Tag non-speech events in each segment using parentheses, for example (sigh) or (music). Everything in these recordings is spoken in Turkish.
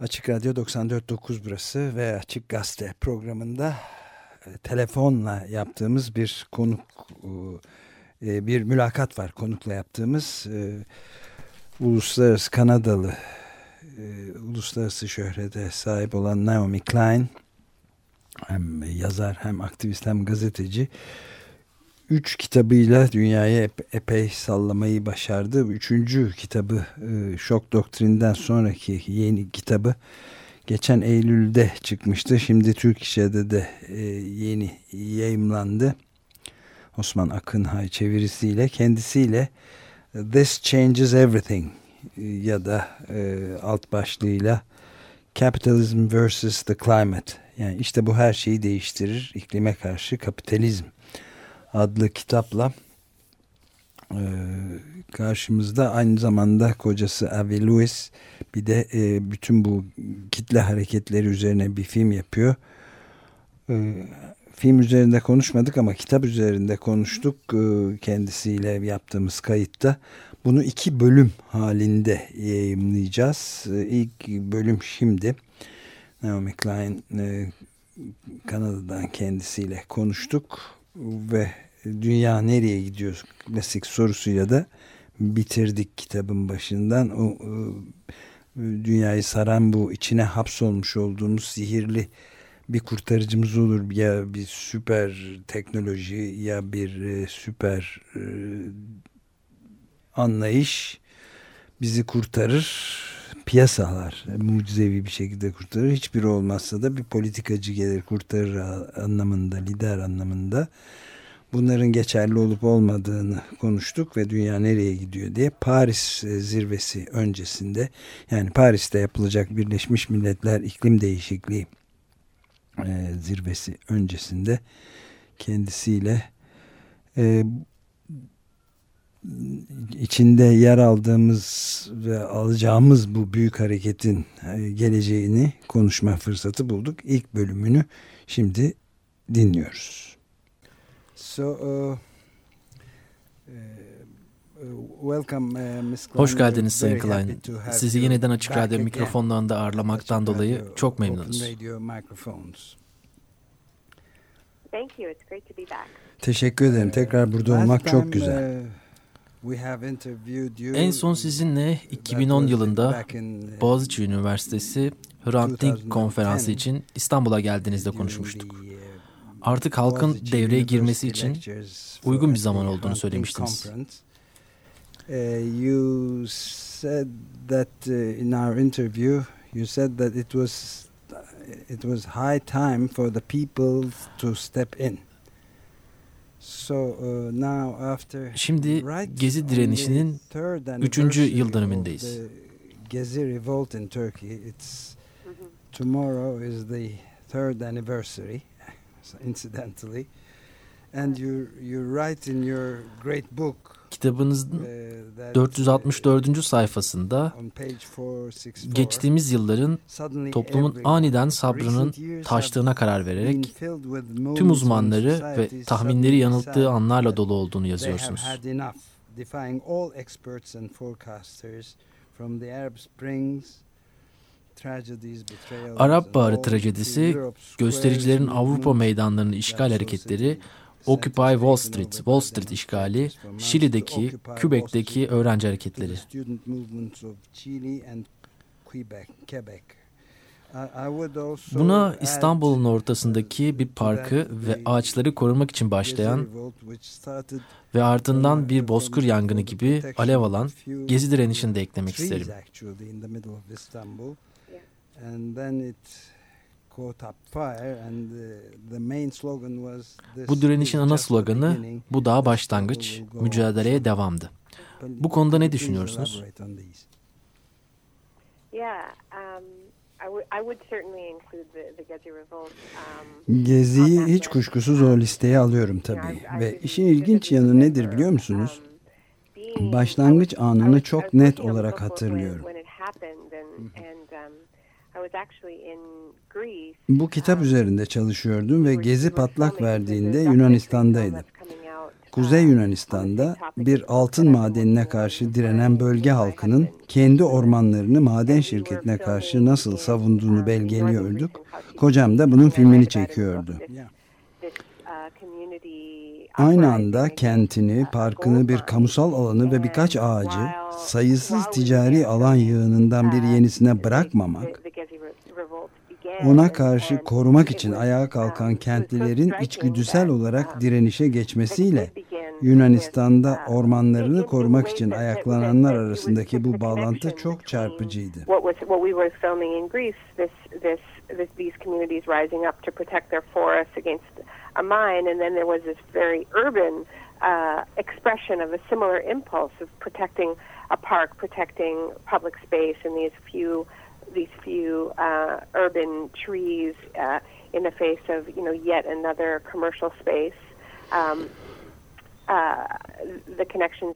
Açık Radyo 94.9 burası ve Açık Gazete programında e, telefonla yaptığımız bir konuk e, bir mülakat var. Konukla yaptığımız e, uluslararası Kanadalı uluslararası şöhrete sahip olan Naomi Klein hem yazar hem aktivist hem gazeteci üç kitabıyla dünyayı ep epey sallamayı başardı. Üçüncü kitabı e, Şok Doktrin'den sonraki yeni kitabı geçen Eylül'de çıkmıştı. Şimdi Türk İşe'de de e, yeni yayımlandı. Osman Akınhay çevirisiyle kendisiyle This Changes Everything e, ya da e, alt başlığıyla Capitalism vs. the Climate yani işte bu her şeyi değiştirir iklime karşı kapitalizm adlı kitapla e, karşımızda aynı zamanda kocası Avi Lewis bir de e, bütün bu kitle hareketleri üzerine bir film yapıyor. E, film üzerinde konuşmadık ama kitap üzerinde konuştuk e, kendisiyle yaptığımız kayıtta. Bunu iki bölüm halinde yayınlayacağız. E, ilk bölüm şimdi. Naomi Klein e, Kanada'dan kendisiyle konuştuk ve dünya nereye gidiyor klasik sorusuyla da bitirdik kitabın başından. O, o dünyayı saran bu içine hapsolmuş olduğumuz sihirli bir kurtarıcımız olur ya bir süper teknoloji ya bir e, süper e, anlayış bizi kurtarır piyasalar mucizevi bir şekilde kurtarır. Hiçbiri olmazsa da bir politikacı gelir kurtarır anlamında, lider anlamında. Bunların geçerli olup olmadığını konuştuk ve dünya nereye gidiyor diye Paris e, zirvesi öncesinde yani Paris'te yapılacak Birleşmiş Milletler İklim Değişikliği e, zirvesi öncesinde kendisiyle e, içinde yer aldığımız ve alacağımız bu büyük hareketin e, geleceğini konuşma fırsatı bulduk. İlk bölümünü şimdi dinliyoruz. So, uh, uh, uh, Hoş geldiniz Sayın Klein. Sizi yeniden Açık Radyo mikrofonlarında ağırlamaktan dolayı çok memnunuz. Teşekkür ederim. Tekrar burada olmak çok güzel. En son sizinle 2010 yılında uh, Boğaziçi Üniversitesi Hrant Dink konferansı için İstanbul'a geldiğinizde konuşmuştuk. Uh, Artık halkın devreye girmesi için uygun bir zaman olduğunu söylemiştiniz. Uh, you said that in our interview you said that it was it was high time for the people to step in. Uh, Şimdi Gezi direnişinin üçüncü yıl dönümündeyiz. Gezi revolt in Turkey. It's tomorrow is the third anniversary, (laughs) incidentally. And you you write in your great book Kitabınızın 464. Uh, sayfasında geçtiğimiz yılların toplumun aniden sabrının taştığına karar vererek tüm uzmanları ve tahminleri yanılttığı anlarla dolu olduğunu yazıyorsunuz. Arap Baharı trajedisi, göstericilerin Avrupa meydanlarını işgal hareketleri Occupy Wall Street, Wall Street işgali, Şili'deki, Quebec'teki öğrenci hareketleri. Buna İstanbul'un ortasındaki bir parkı ve ağaçları korumak için başlayan ve ardından bir bozkır yangını gibi alev alan gezi direnişini de eklemek isterim. Bu direnişin ana sloganı bu daha başlangıç, mücadeleye devamdı. Bu konuda ne düşünüyorsunuz? Um, Gezi'yi hiç kuşkusuz o listeye alıyorum tabii. Ve işin ilginç yanı nedir biliyor musunuz? Um, başlangıç anını çok net olarak hatırlıyorum. Bu kitap um, üzerinde çalışıyordum ve Gezi patlak verdiğinde Yunanistan'daydım. Kuzey Yunanistan'da bir altın madenine karşı direnen bölge halkının kendi ormanlarını maden şirketine karşı nasıl savunduğunu belgeliyorduk. Kocam da bunun filmini çekiyordu. Aynı anda kentini, parkını, bir kamusal alanı ve birkaç ağacı sayısız ticari alan yığınından bir yenisine bırakmamak, ona karşı korumak için ayağa kalkan kentlilerin içgüdüsel olarak direnişe geçmesiyle Yunanistan'da ormanlarını korumak için ayaklananlar arasındaki bu bağlantı çok çarpıcıydı. these communities rising up to protect their forests against a mine, and then there was this very urban uh, expression of a similar impulse of protecting a park, protecting public space, and these few these few uh, urban trees uh, in the face of you know yet another commercial space. Um, uh,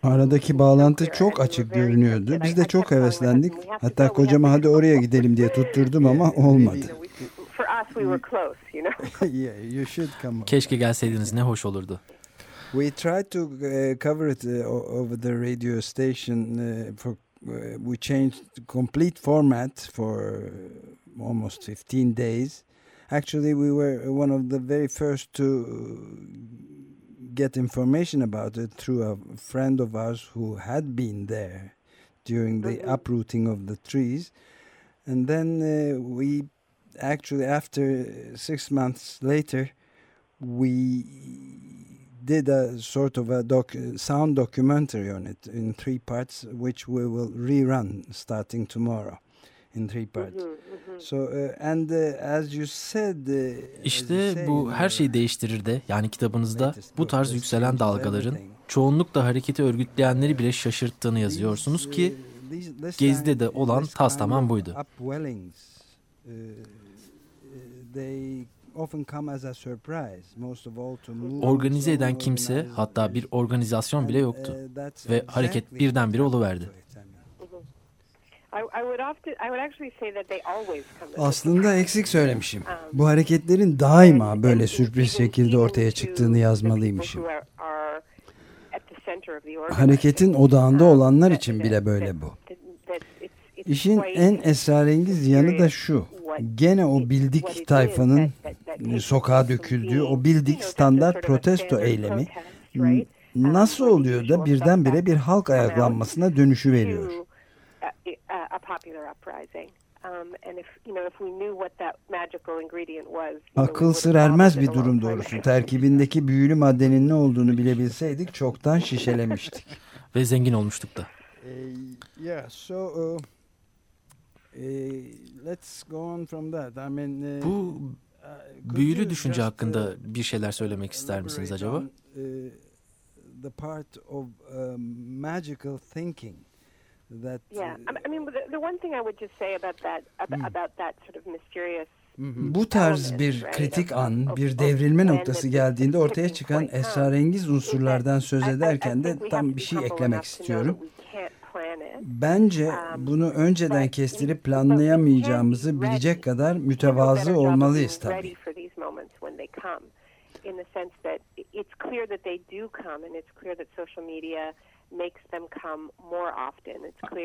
Aradaki bağlantı çok açık görünüyordu. Biz de çok heveslendik. Hatta kocama hadi oraya gidelim diye tutturdum ama olmadı. Keşke gelseydiniz ne hoş olurdu. We tried to uh, cover it uh, over the radio station uh, for we changed the complete format for almost 15 days. Actually, we were one of the very first to get information about it through a friend of ours who had been there during the mm-hmm. uprooting of the trees. And then uh, we actually, after six months later, we did a sort of a doc, sound documentary on it in three parts, which we will rerun starting tomorrow. in three parts. So uh, and uh, as you said, uh, işte bu her şeyi değiştirir de yani kitabınızda bu tarz yükselen dalgaların çoğunlukla hareketi örgütleyenleri bile şaşırttığını yazıyorsunuz ki Gezi'de de olan tas tamam buydu. Organize eden kimse hatta bir organizasyon bile yoktu ve hareket birdenbire oluverdi. Aslında eksik söylemişim. Um, Bu hareketlerin daima böyle sürpriz şekilde ortaya çıktığını yazmalıymışım. Hareketin odağında um, olanlar için bile böyle bu. İşin en esrarengiz yanı da şu. Gene o bildik tayfanın sokağa döküldüğü o bildik standart protesto eylemi nasıl oluyor da birdenbire bir halk ayaklanmasına dönüşü veriyor. Um, Akıl sır ermez bir durum doğrusu. Terkibindeki büyülü maddenin ne olduğunu bilebilseydik çoktan şişelemiştik. Ve zengin olmuştuk da. Uh, yeah, so uh, let's go on from that. I mean, uh, Bu uh, büyülü düşünce hakkında uh, bir şeyler söylemek ister misiniz acaba? Uh, the part of magical thinking that yeah i mean the, the one thing i would just say about that about, mm. about that sort of mysterious bu tarz bir kritik an, bir devrilme noktası geldiğinde ortaya çıkan esrarengiz unsurlardan söz ederken de tam bir şey eklemek istiyorum. Bence bunu önceden kestirip planlayamayacağımızı bilecek kadar mütevazı olmalıyız tabii. in the sense that it's clear that they do come and it's clear that social media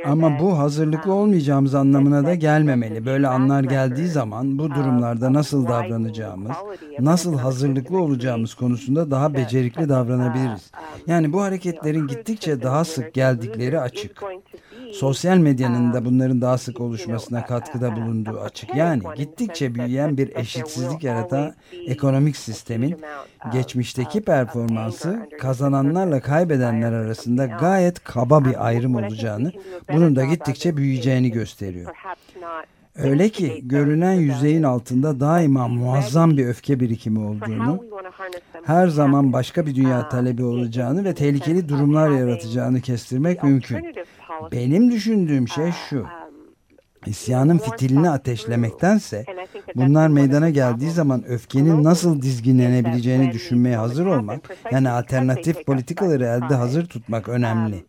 ama bu hazırlıklı um, olmayacağımız anlamına da gelmemeli. Böyle anlar geldiği zaman bu durumlarda nasıl davranacağımız, nasıl hazırlıklı olacağımız konusunda daha becerikli davranabiliriz. Um, yani bu hareketlerin gittikçe daha sık geldikleri açık. Sosyal medyanın da bunların daha sık oluşmasına katkıda bulunduğu açık. Yani gittikçe büyüyen bir eşitsizlik yaratan ekonomik sistemin geçmişteki performansı kazananlarla kaybedenler arasında gayet kaba bir ayrım olacağını, bunun da gittikçe büyüyeceğini gösteriyor. Öyle ki görünen yüzeyin altında daima muazzam bir öfke birikimi olduğunu, her zaman başka bir dünya talebi olacağını ve tehlikeli durumlar yaratacağını kestirmek mümkün. Benim düşündüğüm şey şu. İsyanın fitilini ateşlemektense bunlar meydana geldiği zaman öfkenin nasıl dizginlenebileceğini düşünmeye hazır olmak yani alternatif politikaları elde hazır tutmak önemli.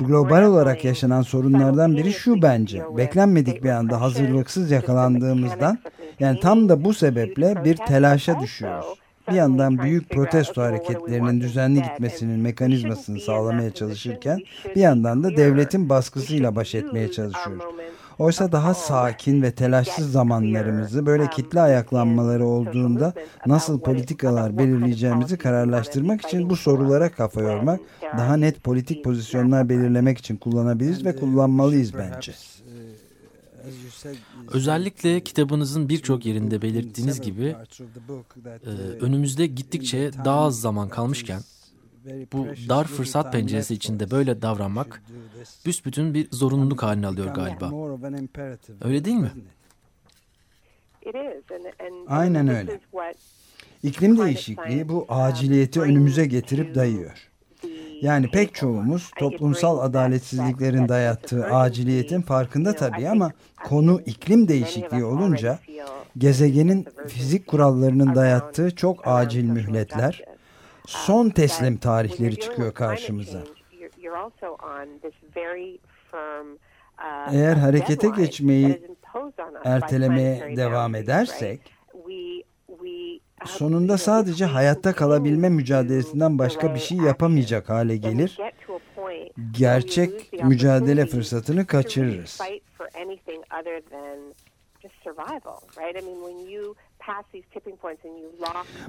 Global olarak yaşanan sorunlardan biri şu bence. Beklenmedik bir anda hazırlıksız yakalandığımızdan yani tam da bu sebeple bir telaşa düşüyoruz. bir yandan büyük protesto hareketlerinin düzenli gitmesinin mekanizmasını sağlamaya çalışırken bir yandan da devletin baskısıyla baş etmeye çalışıyoruz. Oysa daha sakin ve telaşsız zamanlarımızı böyle kitle ayaklanmaları olduğunda nasıl politikalar belirleyeceğimizi kararlaştırmak için bu sorulara kafa yormak, daha net politik pozisyonlar belirlemek için kullanabiliriz ve kullanmalıyız bence. Özellikle kitabınızın birçok yerinde belirttiğiniz gibi e, önümüzde gittikçe daha az zaman kalmışken bu dar fırsat penceresi içinde böyle davranmak büsbütün bir zorunluluk haline alıyor galiba. Öyle değil mi? Aynen öyle. İklim değişikliği bu aciliyeti önümüze getirip dayıyor. Yani pek çoğumuz toplumsal adaletsizliklerin dayattığı aciliyetin farkında tabii ama konu iklim değişikliği olunca gezegenin fizik kurallarının dayattığı çok acil mühletler, son teslim tarihleri çıkıyor karşımıza. Eğer harekete geçmeyi ertelemeye devam edersek sonunda sadece hayatta kalabilme mücadelesinden başka bir şey yapamayacak hale gelir. Gerçek mücadele fırsatını kaçırırız.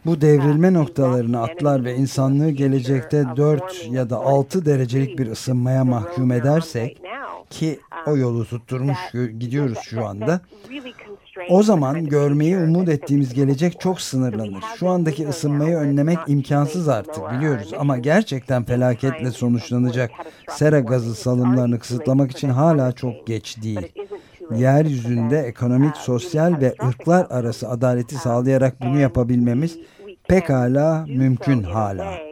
Bu devrilme noktalarını atlar ve insanlığı gelecekte 4 ya da 6 derecelik bir ısınmaya mahkum edersek ki o um, yolu tutturmuş gidiyoruz şu anda. o zaman görmeyi umut ettiğimiz gelecek çok sınırlanır. Şu andaki ısınmayı önlemek imkansız artık biliyoruz. Ama gerçekten felaketle sonuçlanacak. sera gazı salımlarını kısıtlamak için hala çok geç değil. Yeryüzünde ekonomik, sosyal ve ırklar arası adaleti sağlayarak bunu yapabilmemiz pekala mümkün hala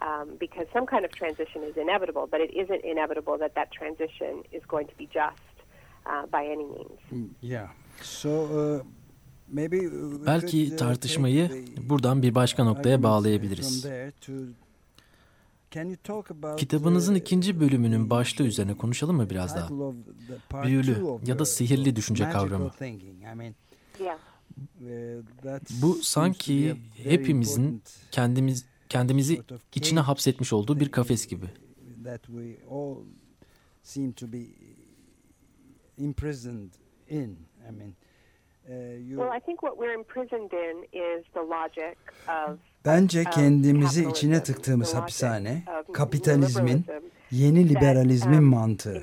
um, because some kind of transition is inevitable, but it isn't inevitable that that transition is going to be just uh, by any means. Yeah. So uh, maybe Belki uh, tartışmayı buradan bir başka noktaya bağlayabiliriz. Kitabınızın ikinci bölümünün başlığı üzerine konuşalım mı biraz daha? Büyülü ya da sihirli düşünce kavramı. Bu sanki hepimizin kendimiz kendimizi içine hapsetmiş olduğu bir kafes gibi. Bence kendimizi içine tıktığımız hapishane, kapitalizmin, yeni liberalizmin um, mantığı.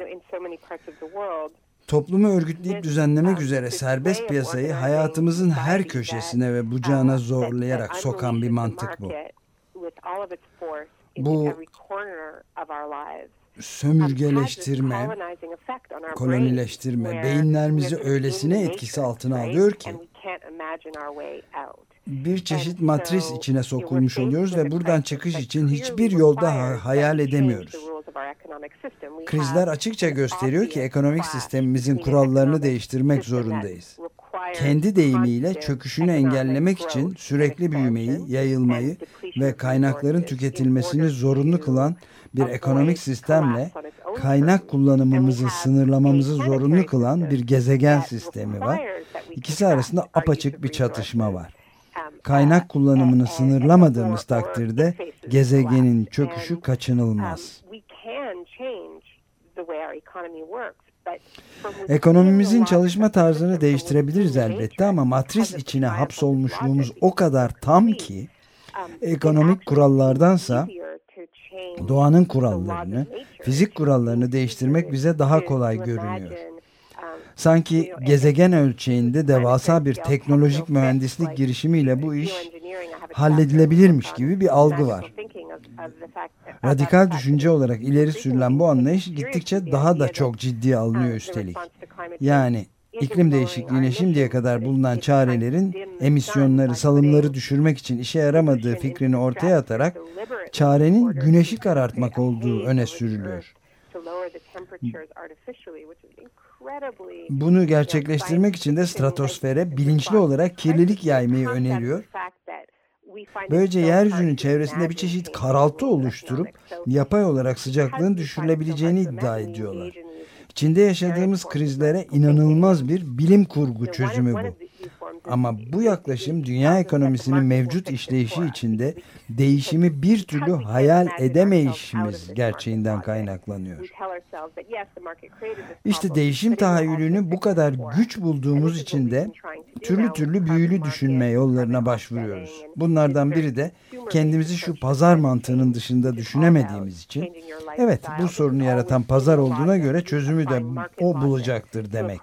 Toplumu örgütleyip düzenlemek um, üzere serbest piyasayı hayatımızın her köşesine ve bucağına um, zorlayarak sokan bir mantık bu bu sömürgeleştirme, kolonileştirme beyinlerimizi öylesine etkisi altına alıyor ki bir çeşit matris içine sokulmuş oluyoruz ve buradan çıkış için hiçbir yolda hayal edemiyoruz. Krizler açıkça gösteriyor ki ekonomik sistemimizin kurallarını değiştirmek zorundayız. kendi deyimiyle çöküşünü engellemek için sürekli büyümeyi, yayılmayı ve kaynakların tüketilmesini zorunlu kılan bir ekonomik sistemle kaynak kullanımımızı sınırlamamızı zorunlu kılan bir gezegen sistemi var. İkisi arasında apaçık bir çatışma var. Kaynak kullanımını sınırlamadığımız takdirde gezegenin çöküşü kaçınılmaz. Ekonomimizin çalışma tarzını değiştirebiliriz elbette ama matris içine hapsolmuşluğumuz o kadar tam ki ekonomik kurallardansa doğanın kurallarını, fizik kurallarını değiştirmek bize daha kolay görünüyor. Sanki gezegen ölçeğinde devasa bir teknolojik mühendislik girişimiyle bu iş halledilebilirmiş gibi bir algı var. Radikal düşünce olarak ileri sürülen bu anlayış gittikçe daha da çok ciddiye alınıyor üstelik. Yani iklim değişikliğine şimdiye kadar bulunan çarelerin emisyonları, salımları düşürmek için işe yaramadığı fikrini ortaya atarak çarenin güneşi karartmak olduğu öne sürülüyor. Bunu gerçekleştirmek için de stratosfere bilinçli olarak kirlilik yaymayı öneriyor Böylece yeryüzünün çevresinde bir çeşit karaltı oluşturup yapay olarak sıcaklığın düşürülebileceğini iddia ediyorlar. İçinde yaşadığımız krizlere inanılmaz bir bilim kurgu çözümü bu. Ama bu yaklaşım dünya ekonomisinin mevcut işleyişi içinde değişimi bir türlü hayal edemeyişimiz gerçeğinden kaynaklanıyor. İşte değişim tahayyülünü bu kadar güç bulduğumuz için de türlü türlü büyülü düşünme yollarına başvuruyoruz. Bunlardan biri de kendimizi şu pazar mantığının dışında düşünemediğimiz için evet bu sorunu yaratan pazar olduğuna göre çözümü de o bulacaktır demek.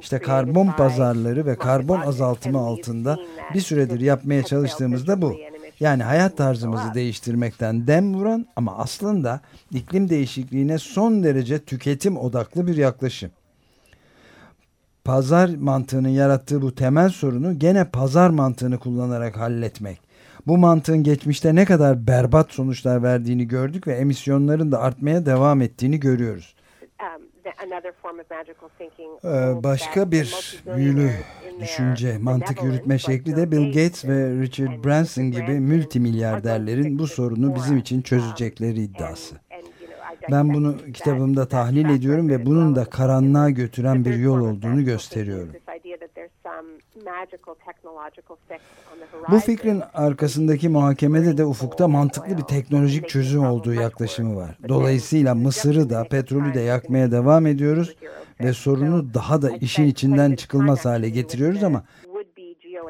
İşte karbon pazarları ve karbon azaltımı altında bir süredir yapmaya çalıştığımız da bu. Yani hayat tarzımızı değiştirmekten dem vuran ama aslında iklim değişikliğine son derece tüketim odaklı bir yaklaşım. Pazar mantığının yarattığı bu temel sorunu gene pazar mantığını kullanarak halletmek. Bu mantığın geçmişte ne kadar berbat sonuçlar verdiğini gördük ve emisyonların da artmaya devam ettiğini görüyoruz. Ee, başka bir büyülü düşünce, mantık yürütme şekli de Bill Gates ve Richard Branson gibi multimilyarderlerin bu sorunu bizim için çözecekleri iddiası. Ben bunu kitabımda tahlil ediyorum ve bunun da karanlığa götüren bir yol olduğunu gösteriyorum. Bu fikrin arkasındaki muhakemede de ufukta mantıklı bir teknolojik çözüm olduğu yaklaşımı var. Dolayısıyla Mısır'ı da petrolü de yakmaya devam ediyoruz ve sorunu daha da işin içinden çıkılmaz hale getiriyoruz ama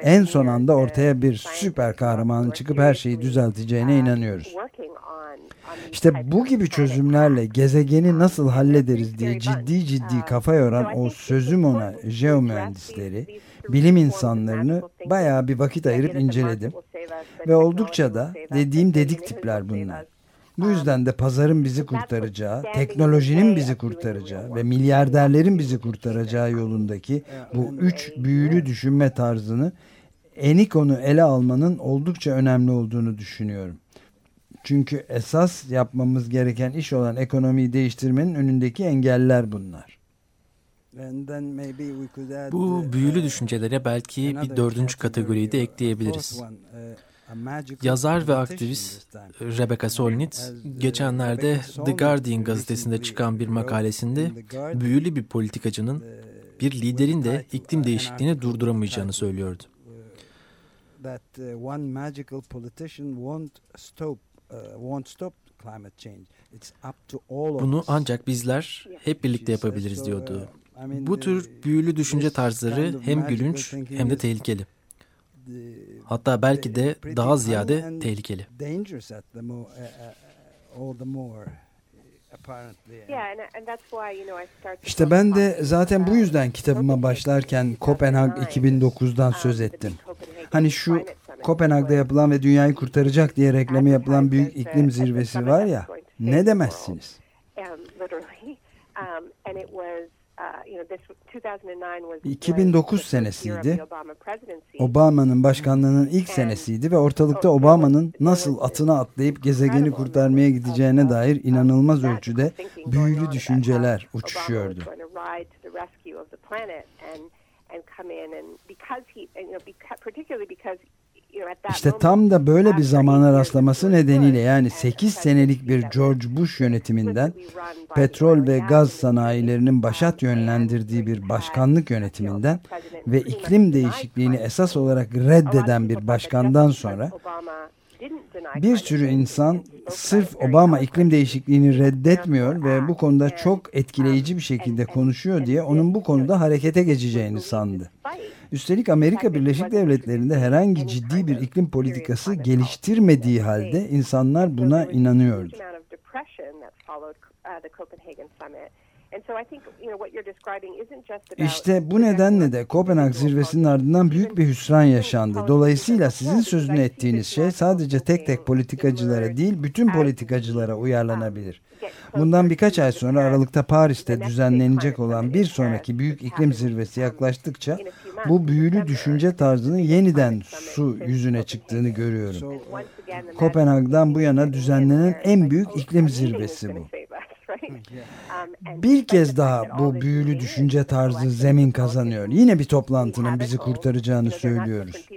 en son anda ortaya bir süper kahramanın çıkıp her şeyi düzelteceğine inanıyoruz. İşte bu gibi çözümlerle gezegeni nasıl hallederiz diye ciddi ciddi kafa yoran o sözüm ona jeomühendisleri, bilim insanlarını bayağı bir vakit ayırıp inceledim. Ve oldukça da dediğim dedik tipler bunlar. Bu yüzden de pazarın bizi kurtaracağı, teknolojinin bizi kurtaracağı ve milyarderlerin bizi kurtaracağı yolundaki bu üç büyülü düşünme tarzını Enikon'u ele almanın oldukça önemli olduğunu düşünüyorum. Çünkü esas yapmamız gereken iş olan ekonomiyi değiştirmenin önündeki engeller bunlar. Bu uh, büyülü düşüncelere belki bir dördüncü kategoriyi de ekleyebiliriz. Uh, Yazar ve aktivist Rebecca Solnit geçenlerde The Guardian gazetesinde çıkan bir makalesinde büyülü bir politikacının bir liderin de iklim değişikliğini durduramayacağını söylüyordu. Bunu ancak bizler hep birlikte yapabiliriz diyordu. Bu tür büyülü düşünce tarzları hem gülünç hem de tehlikeli. Hatta belki de daha ziyade tehlikeli. İşte ben de zaten bu yüzden kitabıma başlarken Kopenhag 2009'dan söz ettim. Hani şu Kopenhag'da yapılan ve dünyayı kurtaracak diye reklamı yapılan büyük iklim zirvesi var ya ne demezsiniz? (laughs) 2009 senesiydi. Obama'nın başkanlığının ilk senesiydi ve ortalıkta Obama'nın nasıl atına atlayıp gezegeni kurtarmaya gideceğine dair inanılmaz ölçüde büyülü düşünceler uçuşuyordu. İşte tam da böyle bir zamana rastlaması nedeniyle yani 8 senelik bir George Bush yönetiminden petrol ve gaz sanayilerinin başat yönlendirdiği bir başkanlık yönetiminden ve iklim değişikliğini esas olarak reddeden bir başkandan sonra bir sürü insan sırf Obama iklim değişikliğini reddetmiyor ve bu konuda çok etkileyici bir şekilde konuşuyor diye onun bu konuda harekete geçeceğini sandı. Üstelik Amerika Birleşik Devletleri'nde herhangi ciddi bir iklim politikası geliştirmediği halde insanlar buna inanıyordu. İşte bu nedenle de Kopenhag zirvesinin ardından büyük bir hüsran yaşandı. Dolayısıyla sizin sözünü ettiğiniz şey sadece tek tek politikacılara değil bütün politikacılara uyarlanabilir. Bundan birkaç ay sonra Aralık'ta Paris'te düzenlenecek olan bir sonraki büyük iklim zirvesi yaklaştıkça bu büyülü düşünce tarzının yeniden su yüzüne çıktığını görüyorum. Kopenhag'dan bu yana düzenlenen en büyük iklim zirvesi bu. Bir kez daha bu büyülü düşünce tarzı zemin kazanıyor. Yine bir toplantının bizi kurtaracağını söylüyoruz.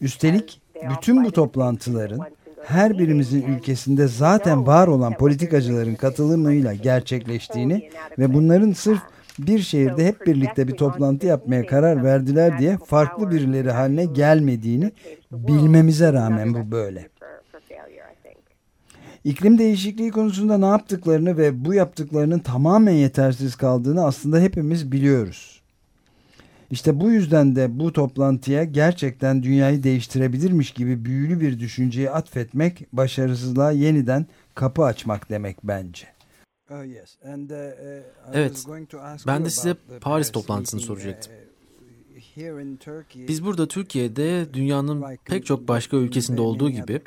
Üstelik bütün bu toplantıların her birimizin ülkesinde zaten var olan politikacıların katılımıyla gerçekleştiğini ve bunların sırf bir şehirde hep birlikte bir toplantı yapmaya karar verdiler diye farklı birileri haline gelmediğini bilmemize rağmen bu böyle. İklim değişikliği konusunda ne yaptıklarını ve bu yaptıklarının tamamen yetersiz kaldığını aslında hepimiz biliyoruz. İşte bu yüzden de bu toplantıya gerçekten dünyayı değiştirebilirmiş gibi büyülü bir düşünceyi atfetmek başarısızlığa yeniden kapı açmak demek bence. Oh, uh, uh, evet, ben de size Paris toplantısını uh, soracaktım. Biz burada Türkiye'de dünyanın pek çok başka ülkesinde olduğu gibi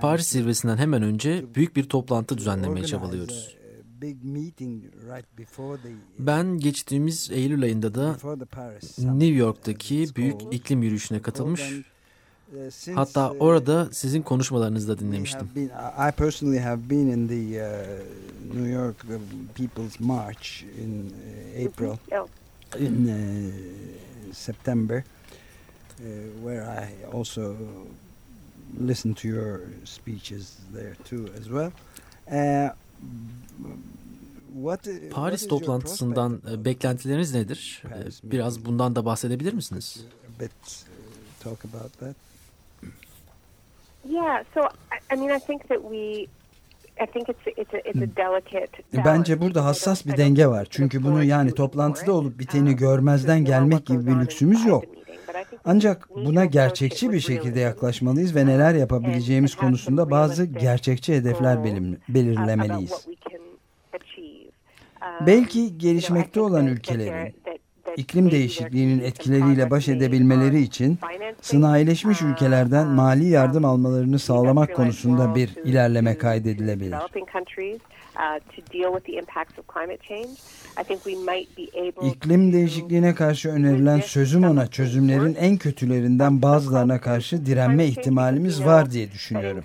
Paris zirvesinden hemen önce büyük bir toplantı düzenlemeye çabalıyoruz. Ben geçtiğimiz Eylül ayında da New York'taki büyük iklim yürüyüşüne katılmış Hatta orada sizin konuşmalarınızı da dinlemiştim. I personally have been in the New York People's March in April. İn uh, September, uh, where I also listened to your speeches there too as well. Uh, what, Paris what toplantısından e, beklentileriniz nedir? Paris Biraz bundan da bahsedebilir misiniz? Bit uh, talk about that. Yeah, so I, I mean, I think that we Bence burada hassas bir denge var. Çünkü bunu yani toplantıda olup biteni um, görmezden gelmek gibi bir lüksümüz yok. Ancak buna gerçekçi bir şekilde yaklaşmalıyız ve neler uh, yapabileceğimiz konusunda bazı gerçekçi hedefler uh, belirlemeliyiz. Belki gelişmekte olan ülkelerin iklim değişikliğinin etkileriyle baş edebilmeleri için sanayileşmiş ülkelerden mali yardım almalarını sağlamak konusunda bir ilerleme kaydedilebilir. İklim değişikliğine karşı önerilen sözüm ona çözümlerin en kötülerinden bazılarına karşı direnme ihtimalimiz var diye düşünüyorum.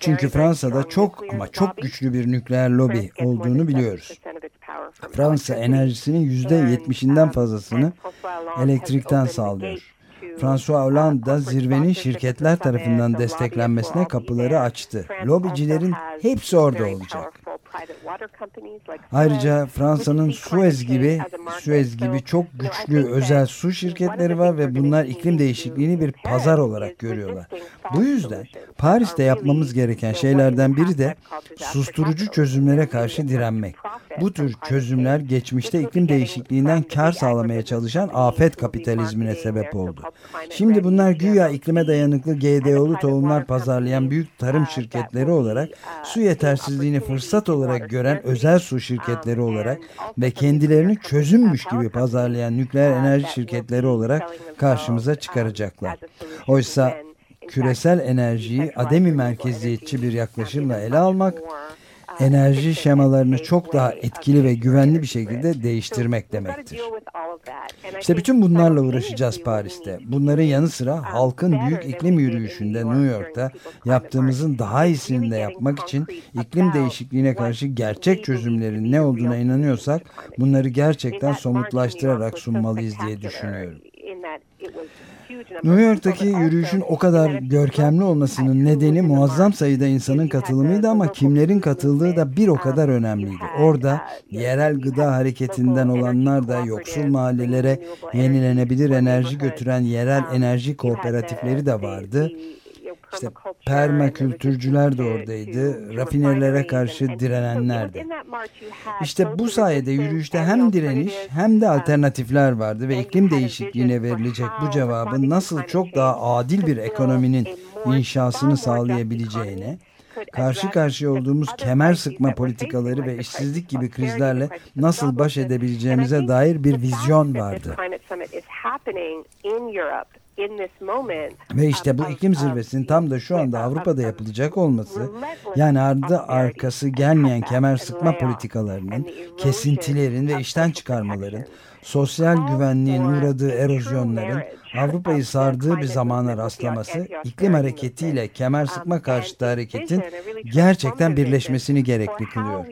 Çünkü Fransa'da çok ama çok güçlü bir nükleer lobi olduğunu biliyoruz. Fransa enerjisinin yüzde yetmişinden fazlasını elektrikten sağlıyor. François Hollande zirvenin şirketler tarafından desteklenmesine kapıları açtı. Lobicilerin hepsi orada olacak. Ayrıca Fransa'nın Suez gibi Suez gibi çok güçlü özel su şirketleri var ve bunlar iklim değişikliğini bir pazar olarak görüyorlar. Bu yüzden Paris'te yapmamız gereken şeylerden biri de susturucu çözümlere karşı direnmek. Bu tür çözümler geçmişte iklim değişikliğinden kar sağlamaya çalışan afet kapitalizmine sebep oldu. Şimdi bunlar güya iklime dayanıklı GDO'lu tohumlar pazarlayan büyük tarım şirketleri olarak su yetersizliğini fırsat olarak gören özel su şirketleri olarak ve kendilerini çözümmüş gibi pazarlayan nükleer enerji şirketleri olarak karşımıza çıkaracaklar. Oysa küresel enerjiyi ademi merkeziyetçi bir yaklaşımla ele almak enerji şemalarını çok daha etkili ve güvenli bir şekilde değiştirmek demektir. İşte bütün bunlarla uğraşacağız Paris'te. Bunların yanı sıra halkın büyük iklim yürüyüşünde New York'ta yaptığımızın daha iyisini de yapmak için iklim değişikliğine karşı gerçek çözümlerin ne olduğuna inanıyorsak bunları gerçekten somutlaştırarak sunmalıyız diye düşünüyorum. New York'taki yürüyüşün o kadar görkemli olmasının nedeni muazzam sayıda insanın katılımıydı ama kimlerin katıldığı da bir o kadar önemliydi. Orada yerel gıda hareketinden olanlar da yoksul mahallelere yenilenebilir enerji götüren yerel enerji kooperatifleri de vardı. İşte permakültürcüler de oradaydı, rafinerilere karşı direnenler de. İşte bu sayede yürüyüşte hem direniş hem de alternatifler vardı ve iklim değişikliğine verilecek bu cevabın nasıl çok daha adil bir ekonominin inşasını sağlayabileceğine, karşı karşıya olduğumuz kemer sıkma politikaları ve işsizlik gibi krizlerle nasıl baş edebileceğimize dair bir vizyon vardı. Ve işte bu iklim zirvesinin tam da şu anda Avrupa'da yapılacak olması, yani ardı arkası gelmeyen kemer sıkma politikalarının, kesintilerin ve işten çıkarmaların, sosyal güvenliğin uğradığı erozyonların Avrupa'yı sardığı bir zamana rastlaması, iklim hareketiyle kemer sıkma karşıtı hareketin gerçekten birleşmesini gerekli kılıyor.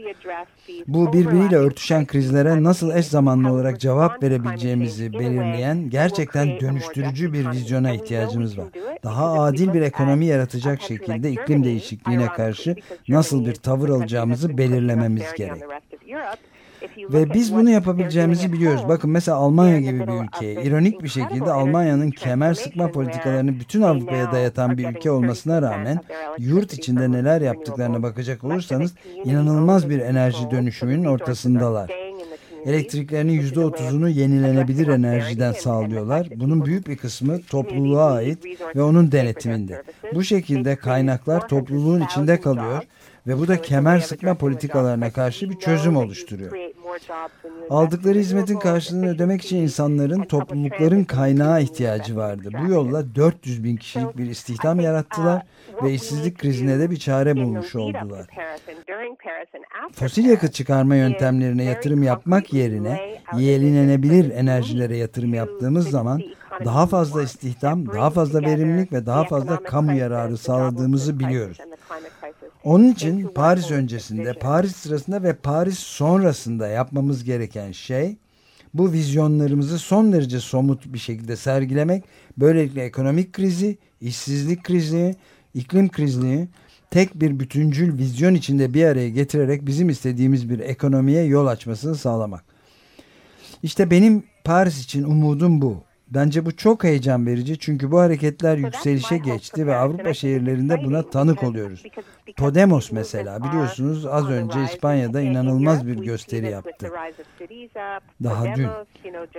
Bu birbiriyle örtüşen krizlere nasıl eş zamanlı olarak cevap verebileceğimizi belirleyen gerçekten dönüştürücü bir vizyona ihtiyacımız var. Daha adil bir ekonomi yaratacak şekilde iklim değişikliğine karşı nasıl bir tavır alacağımızı belirlememiz gerek. Ve biz bunu yapabileceğimizi biliyoruz. Bakın mesela Almanya gibi bir ülkeye ironik bir şekilde Almanya'nın kemer sıkma politikalarını bütün Avrupa'ya dayatan bir ülke olmasına rağmen yurt içinde neler yaptıklarına bakacak olursanız inanılmaz bir enerji dönüşümünün ortasındalar. Elektriklerinin %30'unu yenilenebilir enerjiden sağlıyorlar. Bunun büyük bir kısmı topluluğa ait ve onun denetiminde. Bu şekilde kaynaklar topluluğun içinde kalıyor ve bu da kemer sıkma politikalarına karşı bir çözüm oluşturuyor. Aldıkları hizmetin karşılığını ödemek için insanların, toplulukların kaynağı ihtiyacı vardı. Bu yolla 400 bin kişilik bir istihdam yarattılar ve işsizlik krizine de bir çare bulmuş oldular. Fosil yakıt çıkarma yöntemlerine yatırım yapmak yerine yenilenebilir enerjilere yatırım yaptığımız zaman daha fazla istihdam, daha fazla verimlilik ve daha fazla kamu yararı sağladığımızı biliyoruz. Onun için Paris öncesinde, Paris sırasında ve Paris sonrasında yapmamız gereken şey bu vizyonlarımızı son derece somut bir şekilde sergilemek. Böylelikle ekonomik krizi, işsizlik krizi, iklim krizi tek bir bütüncül vizyon içinde bir araya getirerek bizim istediğimiz bir ekonomiye yol açmasını sağlamak. İşte benim Paris için umudum bu. Bence bu çok heyecan verici çünkü bu hareketler yükselişe geçti ve Avrupa şehirlerinde buna tanık oluyoruz. Podemos mesela biliyorsunuz az önce İspanya'da inanılmaz bir gösteri yaptı. Daha dün.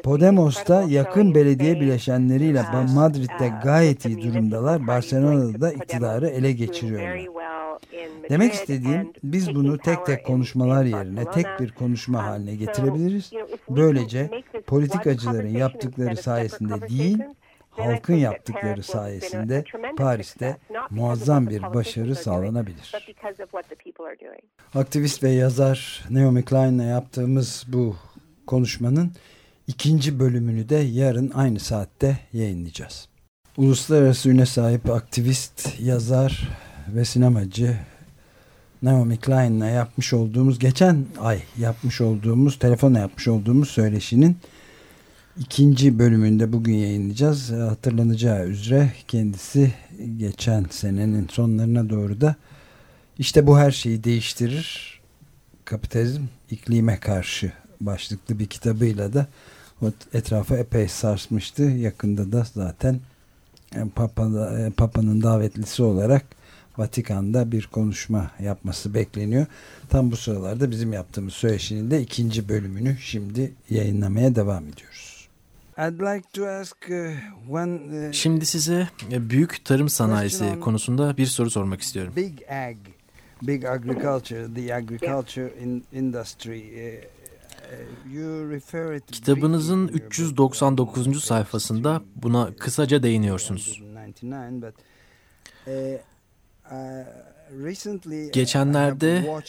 Podemos'ta yakın belediye bileşenleriyle Madrid'de gayet iyi durumdalar. Barcelona'da da iktidarı ele geçiriyorlar. Demek istediğim biz bunu tek tek konuşmalar yerine tek bir konuşma haline getirebiliriz. Böylece politikacıların yaptıkları sayesinde değil, halkın yaptıkları sayesinde Paris'te muazzam bir başarı sağlanabilir. Aktivist ve yazar Naomi Klein'le yaptığımız bu konuşmanın ikinci bölümünü de yarın aynı saatte yayınlayacağız. Uluslararası üne sahip aktivist, yazar ve sinemacı Naomi Klein'le yapmış olduğumuz, geçen ay yapmış olduğumuz, telefonla yapmış olduğumuz söyleşinin ikinci bölümünde bugün yayınlayacağız. Hatırlanacağı üzere kendisi geçen senenin sonlarına doğru da işte bu her şeyi değiştirir. Kapitalizm iklime karşı başlıklı bir kitabıyla da etrafa epey sarsmıştı. Yakında da zaten Papa, Papa'nın davetlisi olarak Vatikan'da bir konuşma yapması bekleniyor. Tam bu sıralarda bizim yaptığımız söyleşinin de ikinci bölümünü şimdi yayınlamaya devam ediyoruz. Uh, uh, şimdi size e, büyük tarım sanayisi konusunda bir soru sormak istiyorum. Big ag, big agriculture, the agriculture industry. Uh, Kitabınızın 399. sayfasında buna kısaca değiniyorsunuz. Geçenlerde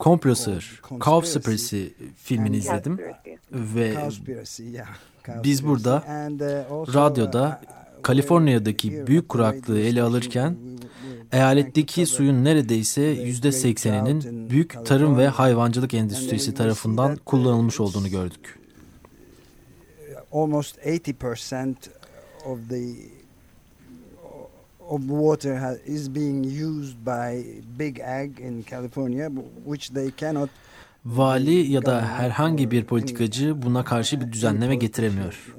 Compressor, Cowspiracy filmini izledim ve biz burada radyoda Kaliforniya'daki büyük kuraklığı ele alırken eyaletteki suyun neredeyse yüzde sekseninin büyük tarım ve hayvancılık endüstrisi tarafından kullanılmış olduğunu gördük. Almost 80% of the of water is being used by big ag in California which they cannot Vali ya da herhangi bir politikacı buna karşı bir düzenleme getiremiyor.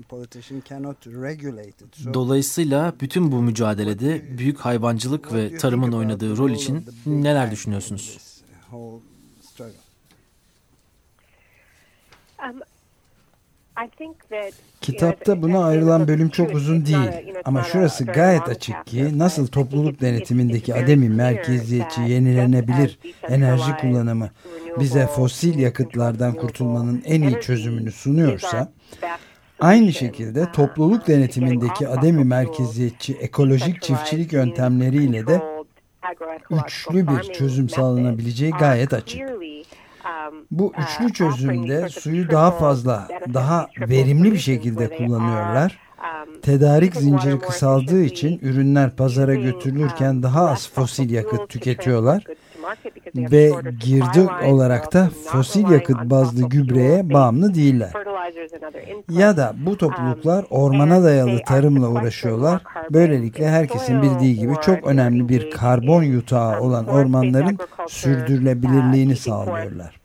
Dolayısıyla bütün bu mücadelede büyük hayvancılık ve tarımın oynadığı rol için neler düşünüyorsunuz? Kitapta buna ayrılan bölüm çok uzun değil. ama şurası gayet açık ki nasıl topluluk denetimindeki ademi merkeziyetçi yenilenebilir enerji kullanımı bize fosil yakıtlardan kurtulmanın en iyi çözümünü sunuyorsa aynı şekilde topluluk denetimindeki ademi merkeziyetçi ekolojik çiftçilik yöntemleriyle de üçlü bir çözüm sağlanabileceği gayet açık. Bu üçlü çözümde suyu daha fazla, daha verimli bir şekilde kullanıyorlar. Tedarik zinciri kısaldığı için ürünler pazara götürülürken daha az fosil yakıt tüketiyorlar ve girdi olarak da fosil yakıt bazlı gübreye bağımlı değiller. Ya da bu topluluklar um, ormana dayalı tarımla uğraşıyorlar. Böylelikle herkesin bildiği gibi çok önemli bir karbon yutağı um, olan ormanların sürdürülebilirliğini uh, sağlıyorlar.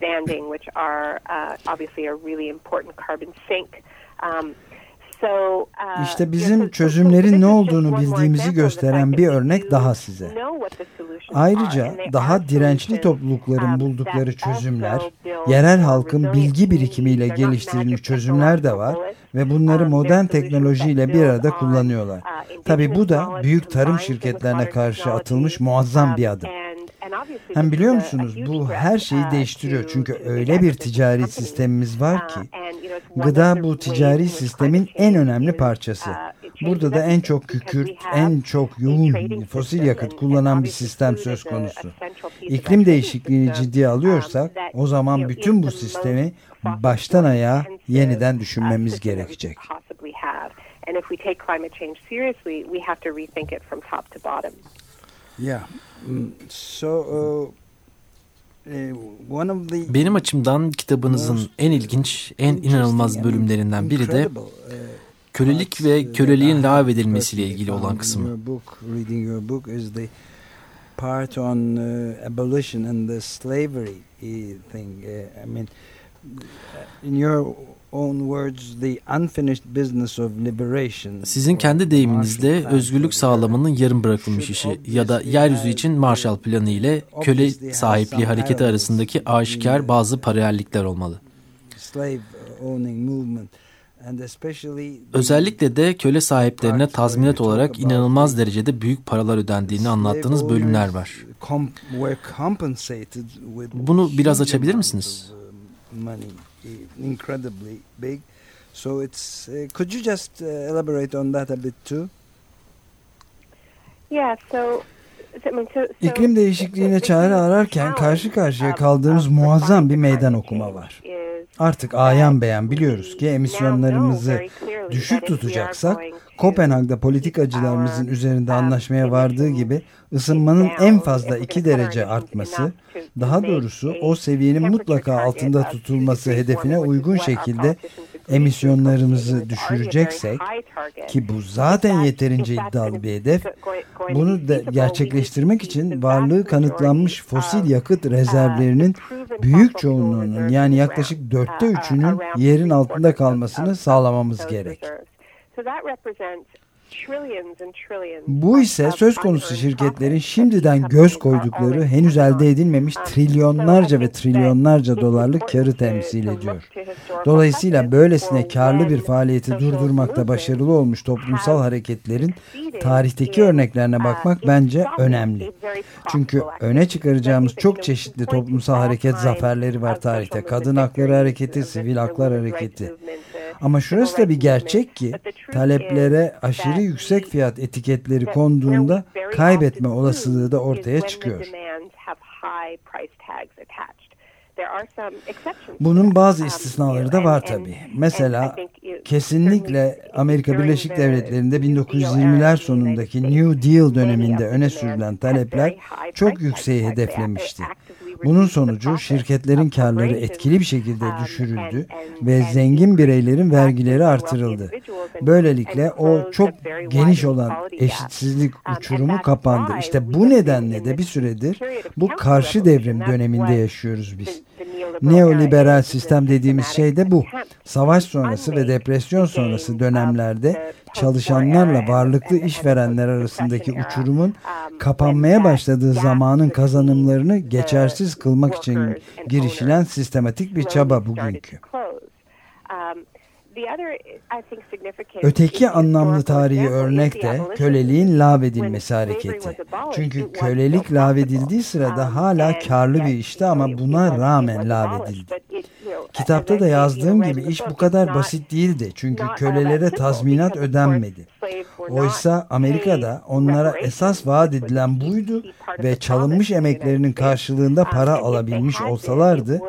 Uh, işte bizim çözümlerin ne olduğunu bildiğimizi gösteren bir örnek daha size. Ayrıca daha dirençli toplulukların um, buldukları çözümler, yerel halkın bilgi birikimiyle geliştirilmiş çözümler de var ve bunları um, modern teknolojiyle bir arada kullanıyorlar. Uh, Tabi bu da büyük tarım şirketlerine karşı atılmış muazzam bir um, adım. Hem biliyor musunuz bu her şeyi değiştiriyor çünkü öyle bir ticari sistemimiz var ki Gıda bu ticari sistemin en önemli parçası. Burada da en çok kükürt, en çok yoğun fosil yakıt kullanan bir sistem söz konusu. İklim değişikliğini ciddiye alıyorsak o zaman bütün bu sistemi baştan ayağa yeniden düşünmemiz gerekecek. Yeah. Benim açımdan kitabınızın en ilginç, en inanılmaz bölümlerinden biri de uh, kölelik ve köleliğin lağvedilmesiyle ilgili olan kısmı. part on uh, abolition and the slavery uh, thing. Uh, I mean, in your sizin kendi deyiminizde özgürlük sağlamanın yarım bırakılmış işi ya da yeryüzü için Marshall Planı ile köle sahipliği hareketi arasındaki aşikar bazı paralellikler olmalı. Özellikle de köle sahiplerine tazminat olarak inanılmaz derecede büyük paralar ödendiğini anlattığınız bölümler var. Bunu biraz açabilir misiniz? İncredibly big. So it's. Uh, could you just uh, elaborate on that a bit too? Yeah. So. İklim değişikliğine çare ararken karşı karşıya kaldığımız muazzam bir meydan okuma var. Artık ayan beyan biliyoruz ki emisyonlarımızı düşük tutacaksak Kopenhag'da politikacılarımızın üzerinde anlaşmaya vardığı gibi ısınmanın en fazla 2 derece artması, daha doğrusu o seviyenin mutlaka altında tutulması hedefine uygun şekilde emisyonlarımızı düşüreceksek ki bu zaten yeterince iddialı bir hedef bunu da gerçekleştirmek için varlığı kanıtlanmış fosil yakıt rezervlerinin büyük çoğunluğunun yani yaklaşık dörtte üçünün yerin altında kalmasını sağlamamız gerek. Bu ise söz konusu şirketlerin şimdiden göz koydukları henüz elde edilmemiş um, trilyonlarca ve trilyonlarca dolarlık karı temsil ediyor. Dolayısıyla böylesine karlı bir faaliyeti durdurmakta başarılı olmuş toplumsal hareketlerin tarihteki örneklerine uh, bakmak bence önemli. Çünkü öne çıkaracağımız çok çeşitli toplumsal hareket zaferleri var tarihte. Kadın hakları hareketi, sivil haklar hareketi. Ama şurası da bir gerçek ki taleplere aşırı yüksek fiyat etiketleri konduğunda kaybetme olasılığı da ortaya çıkıyor. Bunun bazı istisnaları da var tabii. Mesela kesinlikle Amerika Birleşik Devletleri'nde 1920'ler sonundaki New Deal döneminde öne sürülen talepler çok yükseği hedeflemişti. Bunun sonucu şirketlerin karları etkili bir şekilde düşürüldü ve zengin bireylerin vergileri artırıldı. Böylelikle o çok geniş olan eşitsizlik uçurumu kapandı. İşte bu nedenle de bir süredir bu karşı devrim döneminde yaşıyoruz biz. Neoliberal sistem dediğimiz şey de bu. Savaş sonrası ve depresyon sonrası dönemlerde çalışanlarla varlıklı işverenler arasındaki uçurumun kapanmaya başladığı zamanın kazanımlarını geçersiz kılmak için girişilen sistematik bir çaba bugünkü. Öteki anlamlı tarihi örnek de köleliğin lağvedilmesi hareketi. Çünkü kölelik lağvedildiği sırada um, hala karlı bir işti ama buna rağmen lağvedildi. Kitapta da yazdığım gibi iş bu kadar basit değildi. Çünkü kölelere tazminat ödenmedi. Oysa Amerika'da onlara esas vaat edilen buydu ve çalınmış emeklerinin karşılığında para alabilmiş olsalardı,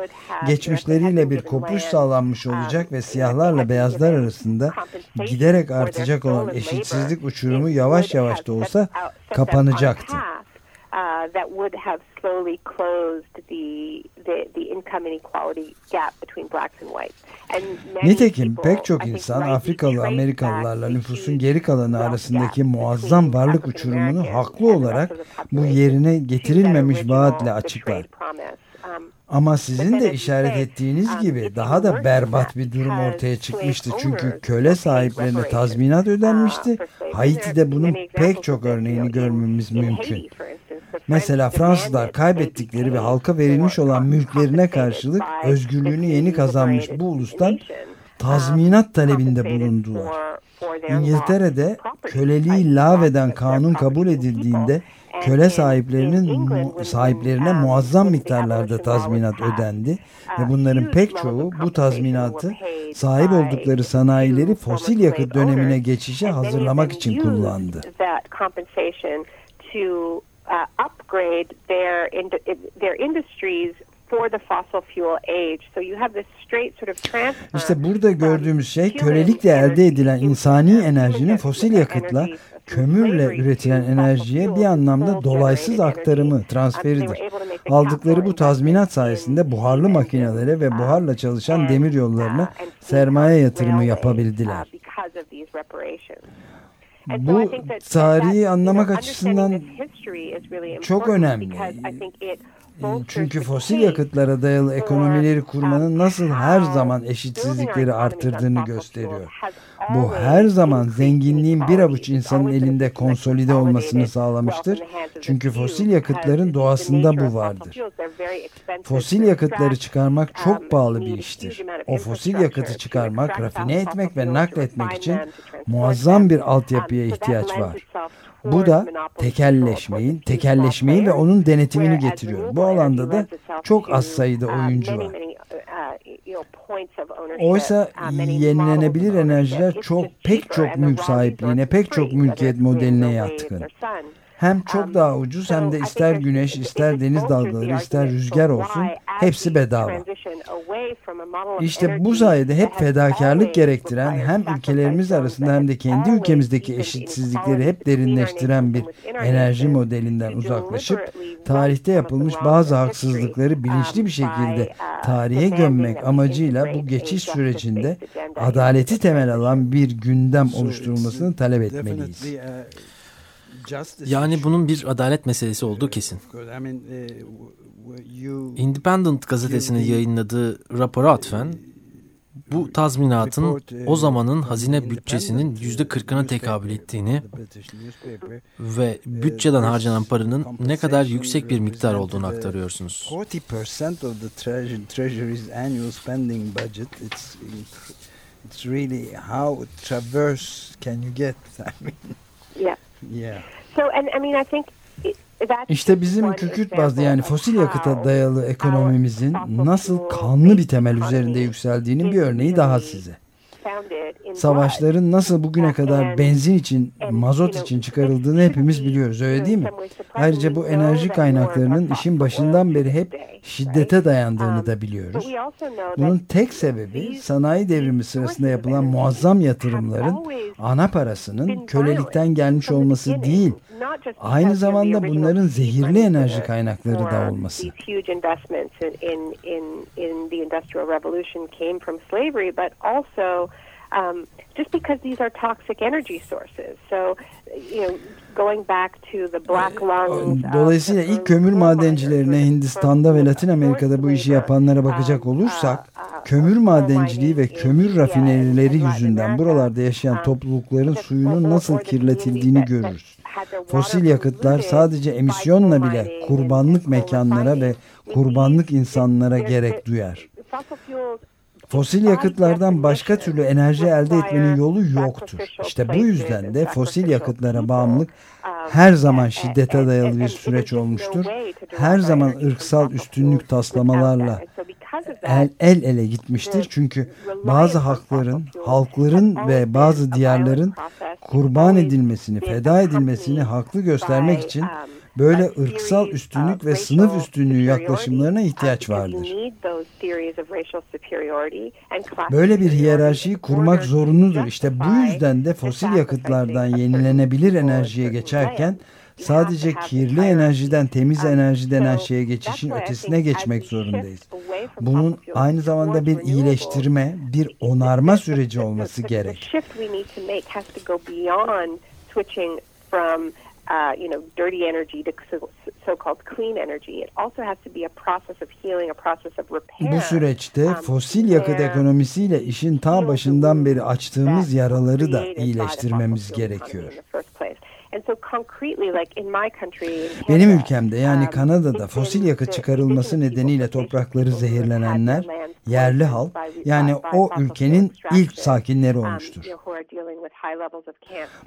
geçmişleriyle bir kopuş sağlanmış olacak ve siyahlarla beyazlar arasında giderek artacak olan eşitsizlik uçurumu yavaş yavaş da olsa kapanacaktı. Uh, that would have slowly closed the, the, the income inequality gap between blacks and whites. Nitekim pek çok insan Afrikalı Amerikalılarla nüfusun geri kalanı arasındaki muazzam varlık uçurumunu haklı olarak bu yerine getirilmemiş vaatle açıklar. Um, Ama sizin de işaret ettiğiniz um, gibi daha da berbat bir durum ortaya çıkmıştı. Çünkü köle sahiplerine tazminat uh, ödenmişti. Haiti'de bunun pek çok örneğini görmemiz mümkün. Mesela Fransızlar kaybettikleri ve halka verilmiş olan mülklerine karşılık özgürlüğünü yeni kazanmış bu ulustan tazminat talebinde bulundular. İngiltere'de köleliği lağveden kanun kabul edildiğinde köle sahiplerinin sahiplerine muazzam miktarlarda tazminat ödendi ve bunların pek çoğu bu tazminatı sahip oldukları sanayileri fosil yakıt dönemine geçişe hazırlamak için kullandı uh, upgrade their in, their industries for the fossil fuel age. So you have this straight sort of transfer. İşte burada gördüğümüz şey kölelikle elde edilen insani enerjinin fosil yakıtla kömürle üretilen enerjiye bir anlamda dolaysız aktarımı, transferidir. Aldıkları bu tazminat sayesinde buharlı makinelere ve buharla çalışan demir yollarına sermaye yatırımı yapabildiler. Bu tarihi anlamak açısından çok önemli. Çünkü fosil yakıtlara dayalı ekonomileri kurmanın nasıl her zaman eşitsizlikleri arttırdığını gösteriyor. Bu her zaman zenginliğin bir avuç insanın elinde konsolide olmasını sağlamıştır. Çünkü fosil yakıtların doğasında bu vardır. Fosil yakıtları çıkarmak çok pahalı bir iştir. O fosil yakıtı çıkarmak, rafine etmek ve nakletmek için muazzam bir altyapıya ihtiyaç var. Bu da tekelleşmeyi, tekelleşmeyi ve onun denetimini getiriyor. Bu alanda da çok az sayıda oyuncu var. Oysa yenilenebilir enerjiler çok pek çok mülk sahipliğine, pek çok mülkiyet modeline yatkın hem çok daha ucuz hem de ister güneş, ister deniz dalgaları, ister rüzgar olsun hepsi bedava. İşte bu sayede hep fedakarlık gerektiren hem ülkelerimiz arasında hem de kendi ülkemizdeki eşitsizlikleri hep derinleştiren bir enerji modelinden uzaklaşıp tarihte yapılmış bazı haksızlıkları bilinçli bir şekilde tarihe gömmek amacıyla bu geçiş sürecinde adaleti temel alan bir gündem oluşturulmasını talep etmeliyiz. Yani bunun bir adalet meselesi olduğu kesin. Independent gazetesinin yayınladığı rapora atfen bu tazminatın o zamanın hazine bütçesinin yüzde kırkına tekabül ettiğini ve bütçeden harcanan paranın ne kadar yüksek bir miktar olduğunu aktarıyorsunuz. 40% of the treasury's annual spending budget it's really how traverse can you get (laughs) I mean yeah. So and I mean I think İşte bizim kükürt bazlı yani fosil yakıta dayalı ekonomimizin nasıl kanlı bir temel üzerinde yükseldiğinin bir örneği daha size. Savaşların nasıl bugüne kadar benzin için, mazot için çıkarıldığını hepimiz biliyoruz öyle değil mi? Ayrıca bu enerji kaynaklarının işin başından beri hep şiddete dayandığını da biliyoruz. Bunun tek sebebi sanayi devrimi sırasında yapılan muazzam yatırımların ana parasının kölelikten gelmiş olması değil, aynı zamanda bunların zehirli enerji kaynakları da olması. Um, just because these are toxic energy sources. So, you know, going back to the black lungs. Dolayısıyla ilk kömür madencilerine Hindistan'da ve Latin Amerika'da bu işi yapanlara bakacak olursak, kömür madenciliği ve kömür rafinerileri yüzünden buralarda yaşayan toplulukların suyunun nasıl kirletildiğini görürüz. Fosil yakıtlar sadece emisyonla bile kurbanlık mekanlara ve kurbanlık insanlara gerek duyar. Fosil yakıtlardan başka türlü enerji elde etmenin yolu yoktur. İşte bu yüzden de fosil yakıtlara bağımlılık her zaman şiddete dayalı bir süreç olmuştur. Her zaman ırksal üstünlük taslamalarla el, el ele gitmiştir. Çünkü bazı hakların, halkların ve bazı diyarların kurban edilmesini, feda edilmesini haklı göstermek için böyle ırksal üstünlük ve sınıf üstünlüğü yaklaşımlarına ihtiyaç vardır. Böyle bir hiyerarşiyi kurmak zorunludur. İşte bu yüzden de fosil yakıtlardan yenilenebilir enerjiye geçerken Sadece kirli enerjiden temiz enerji denen şeye geçişin ötesine geçmek zorundayız. Bunun aynı zamanda bir iyileştirme, bir onarma süreci olması gerek uh, you know, dirty energy to so-called clean energy. It also has to be a process of healing, a process of repair. Bu süreçte um, fosil yakıt ekonomisiyle işin ta başından beri açtığımız yaraları da iyileştirmemiz gerekiyor. Benim ülkemde yani um, Kanada'da fosil yakıt çıkarılması nedeniyle toprakları zehirlenenler yerli halk yani o ülkenin ilk sakinleri um, olmuştur.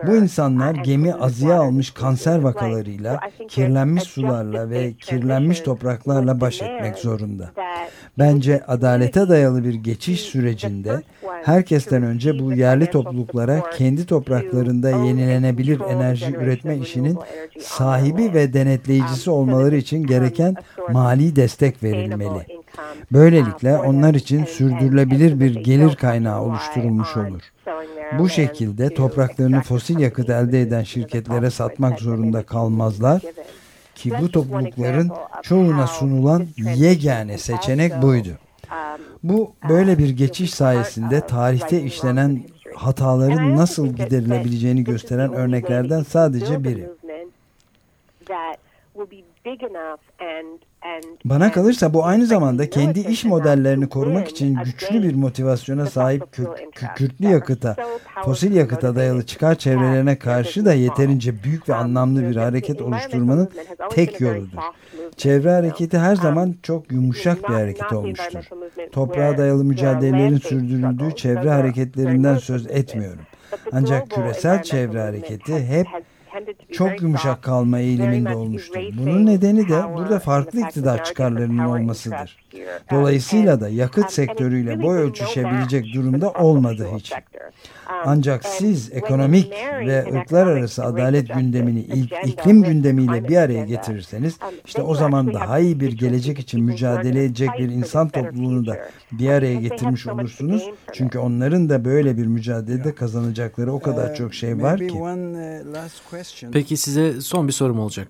Bu insanlar gemi azıya almış kanser vakalarıyla, kirlenmiş sularla ve kirlenmiş topraklarla baş etmek zorunda. Bence adalete dayalı bir geçiş sürecinde herkesten önce bu yerli topluluklara kendi topraklarında yenilenebilir enerji üretme işinin sahibi ve denetleyicisi olmaları için gereken mali destek verilmeli. Böylelikle onlar için sürdürülebilir bir gelir kaynağı oluşturulmuş olur. Bu şekilde topraklarını fosil yakıt elde eden şirketlere satmak zorunda kalmazlar ki bu toplulukların çoğuna sunulan yegane seçenek buydu. Bu böyle bir geçiş sayesinde tarihte işlenen hataların nasıl giderilebileceğini gösteren örneklerden sadece biri. Bana kalırsa bu aynı zamanda kendi iş modellerini korumak için güçlü bir motivasyona sahip kükürtlü yakıta, fosil yakıta dayalı çıkar çevrelerine karşı da yeterince büyük ve anlamlı bir hareket oluşturmanın tek yoludur. Çevre hareketi her zaman çok yumuşak bir hareket olmuştur. Toprağa dayalı mücadelelerin sürdürüldüğü çevre hareketlerinden söz etmiyorum. Ancak küresel çevre hareketi hep çok yumuşak kalma eğiliminde olmuştur. Bunun nedeni de burada farklı iktidar çıkarlarının olmasıdır. Dolayısıyla da yakıt sektörüyle boy ölçüşebilecek durumda olmadı hiç. Ancak siz ekonomik ve ırklar arası adalet gündemini ilk iklim gündemiyle bir araya getirirseniz işte o zaman daha iyi bir gelecek için mücadele edecek bir insan topluluğunu da bir araya getirmiş olursunuz. Çünkü onların da böyle bir mücadelede kazanacakları o kadar çok şey var ki. Peki size son bir sorum olacak.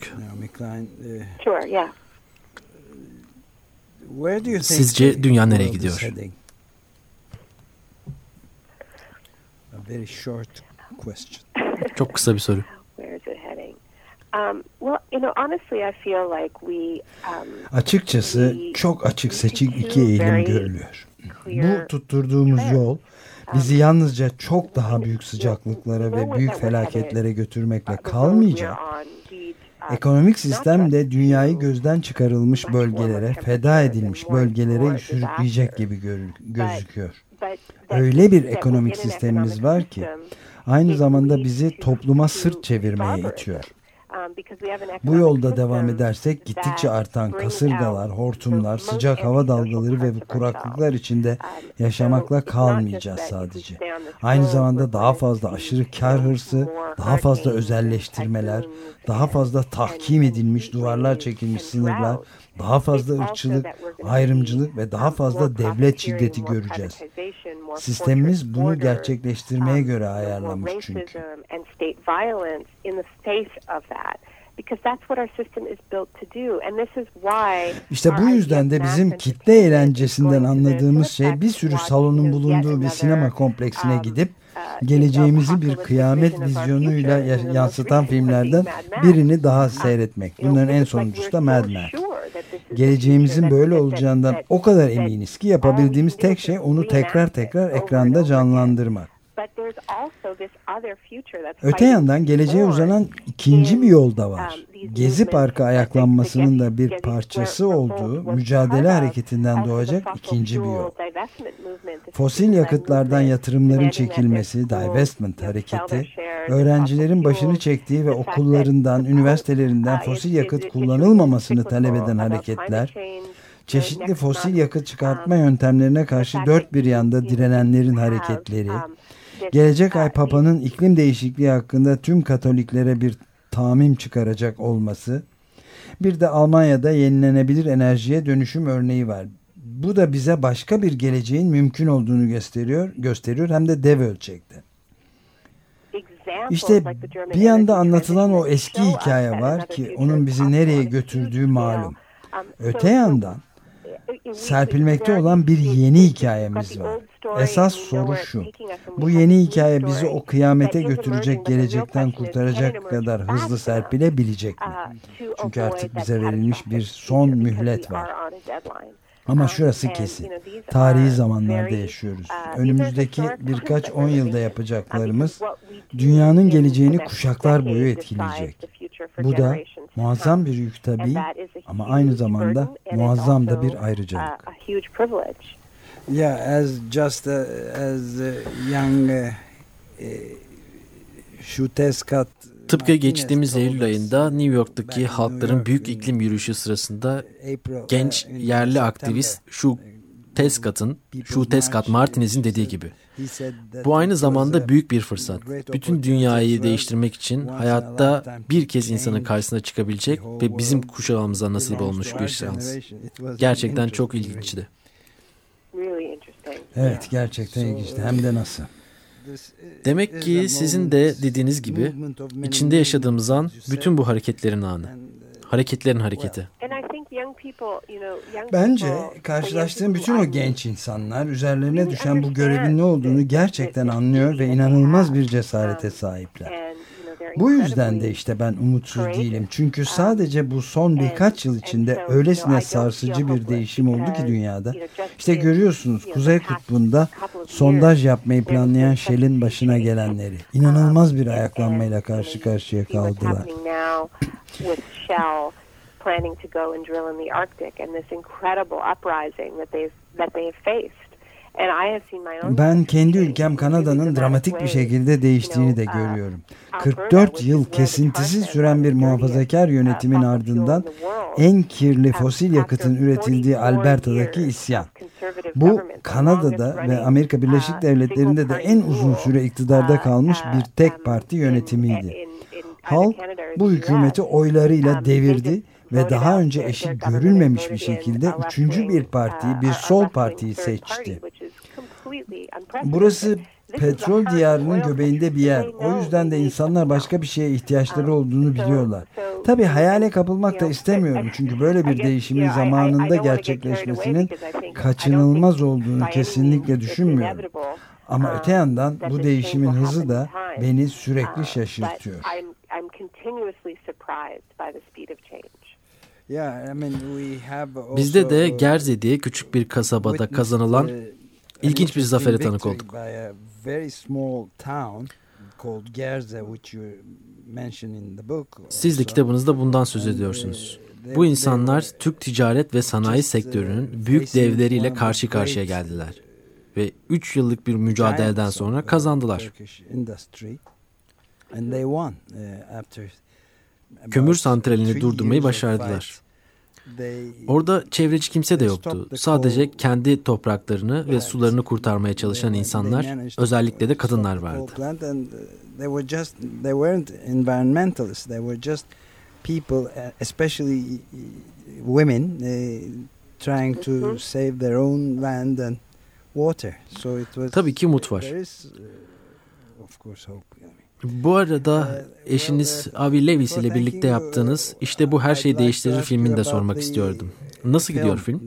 Sizce dünya nereye gidiyor? very short question. Çok kısa bir soru. Um, um, Açıkçası çok açık seçik iki eğilim görülüyor. Bu tutturduğumuz yol um, bizi yalnızca çok daha büyük sıcaklıklara ve büyük felaketlere götürmekle kalmayacak, ekonomik sistem de dünyayı gözden çıkarılmış bölgelere, feda edilmiş bölgelere sürükleyecek gibi gözüküyor. Öyle bir ekonomik sistemimiz var ki aynı zamanda bizi topluma sırt çevirmeye itiyor. Um, Bu yolda devam edersek gittikçe artan kasırgalar, hortumlar, sıcak hava dalgaları ve kuraklıklar içinde um, yaşamakla kalmayacağız sadece. Aynı zamanda daha fazla aşırı kar hırsı, daha fazla özelleştirmeler, daha fazla tahkim edilmiş duvarlar çekilmiş sınırlar, daha fazla ırkçılık, ayrımcılık ve daha fazla devlet şiddeti göreceğiz. Sistemimiz bunu gerçekleştirmeye göre ayarlanmış çünkü. İşte bu yüzden de bizim kitle eğlencesinden anladığımız şey bir sürü salonun bulunduğu bir sinema kompleksine um, gidip geleceğimizi bir kıyamet vizyonuyla yansıtan filmlerden birini daha seyretmek. Bunların en sonuncusu da Mad Men. Geleceğimizin böyle olacağından o kadar eminiz ki yapabildiğimiz tek şey onu tekrar tekrar ekranda canlandırmak. Öte yandan geleceğe uzanan ikinci bir yol da var. Um, Gezi Parkı ayaklanmasının da bir parçası olduğu mücadele hareketinden doğacak ikinci bir yol. Fosil yakıtlardan yatırımların çekilmesi, divestment hareketi, öğrencilerin başını çektiği ve okullarından, üniversitelerinden fosil yakıt kullanılmamasını talep eden hareketler, çeşitli fosil yakıt çıkartma um, yöntemlerine karşı dört bir yanda direnenlerin hareketleri, um, Gelecek ay Papa'nın iklim değişikliği hakkında tüm Katoliklere bir tamim çıkaracak olması. Bir de Almanya'da yenilenebilir enerjiye dönüşüm örneği var. Bu da bize başka bir geleceğin mümkün olduğunu gösteriyor, gösteriyor hem de dev ölçekte. İşte bir yanda anlatılan o eski hikaye var ki onun bizi nereye götürdüğü malum. Um, Öte yandan serpilmekte olan bir yeni hikayemiz var. Esas soru şu. Bu yeni hikaye bizi o kıyamete götürecek, gelecekten kurtaracak kadar hızlı serpilebilecek mi? Çünkü artık bize verilmiş bir son mühlet var. Ama um, şurası kesin. Tarihi zamanlarda yaşıyoruz. Uh, Önümüzdeki birkaç on yılda yapacaklarımız dünyanın geleceğini kuşaklar boyu etkileyecek. Bu da muazzam bir yük tabii ama aynı zamanda muazzam da bir ayrıcalık. Yeah, as just a, as a young uh, Şuteskat Tıpkı geçtiğimiz Eylül ayında New York'taki halkların büyük iklim yürüyüşü sırasında genç uh, yerli aktivist şu Teskat'ın, şu Teskat Martinez'in dediği gibi. Bu aynı zamanda büyük bir fırsat. Bütün dünyayı değiştirmek için hayatta bir kez insanın karşısına çıkabilecek ve bizim kuşağımıza nasip olmuş bir şans. Gerçekten çok ilginçti. Evet gerçekten ilginçti. Hem de nasıl. Demek ki sizin de dediğiniz gibi içinde yaşadığımız an bütün bu hareketlerin anı. Hareketlerin hareketi. Bence karşılaştığım bütün o genç insanlar üzerlerine düşen bu görevin ne olduğunu gerçekten anlıyor ve inanılmaz bir cesarete sahipler. Bu yüzden de işte ben umutsuz değilim. Çünkü um, sadece bu son birkaç yıl içinde öylesine sarsıcı bir değişim oldu ki dünyada. İşte görüyorsunuz Kuzey Kutbu'nda sondaj yapmayı planlayan Shell'in başına gelenleri. İnanılmaz bir um, ayaklanmayla karşı karşıya kaldılar. planning to go and drill in the Arctic and this incredible uprising that they've that they have faced. Ben kendi ülkem Kanada'nın dramatik bir şekilde değiştiğini de uh, görüyorum. 44 yıl kesintisiz süren bir muhafazakar uh, yönetimin ardından en kirli fosil yakıtın üretildiği Alberta'daki isyan. Bu Kanada'da ve Amerika Birleşik uh, Devletleri'nde de en uzun süre iktidarda kalmış bir tek um, parti yönetimiydi. Halk bu hükümeti oylarıyla um, devirdi ve daha önce eşi görülmemiş bir şekilde üçüncü bir partiyi, bir sol partiyi seçti. Burası petrol diyarının göbeğinde bir yer. O yüzden de insanlar başka bir şeye ihtiyaçları olduğunu biliyorlar. Tabi hayale kapılmak da istemiyorum. Çünkü böyle bir değişimin zamanında gerçekleşmesinin kaçınılmaz olduğunu kesinlikle düşünmüyorum. Ama öte yandan bu değişimin hızı da beni sürekli şaşırtıyor. Bizde de Gerze diye küçük bir kasabada kazanılan ilginç bir zafere tanık olduk. Siz de kitabınızda bundan söz ediyorsunuz. Uh, Bu insanlar Türk ticaret ve sanayi uh, sektörünün büyük devleriyle karşı karşıya geldiler. Ve 3 yıllık bir mücadeleden sonra kazandılar. Uh, Kömür santralini durdurmayı başardılar. Orada çevreci kimse de yoktu. Sadece kendi topraklarını ve sularını kurtarmaya çalışan insanlar, özellikle de kadınlar vardı. people, especially women, trying to save their own land and water. So it was. Tabii ki umut var. Of course, hope. Bu arada eşiniz Avi Levis ile birlikte yaptığınız İşte Bu Her Şeyi Değiştirir filmini de sormak istiyordum. Nasıl gidiyor film?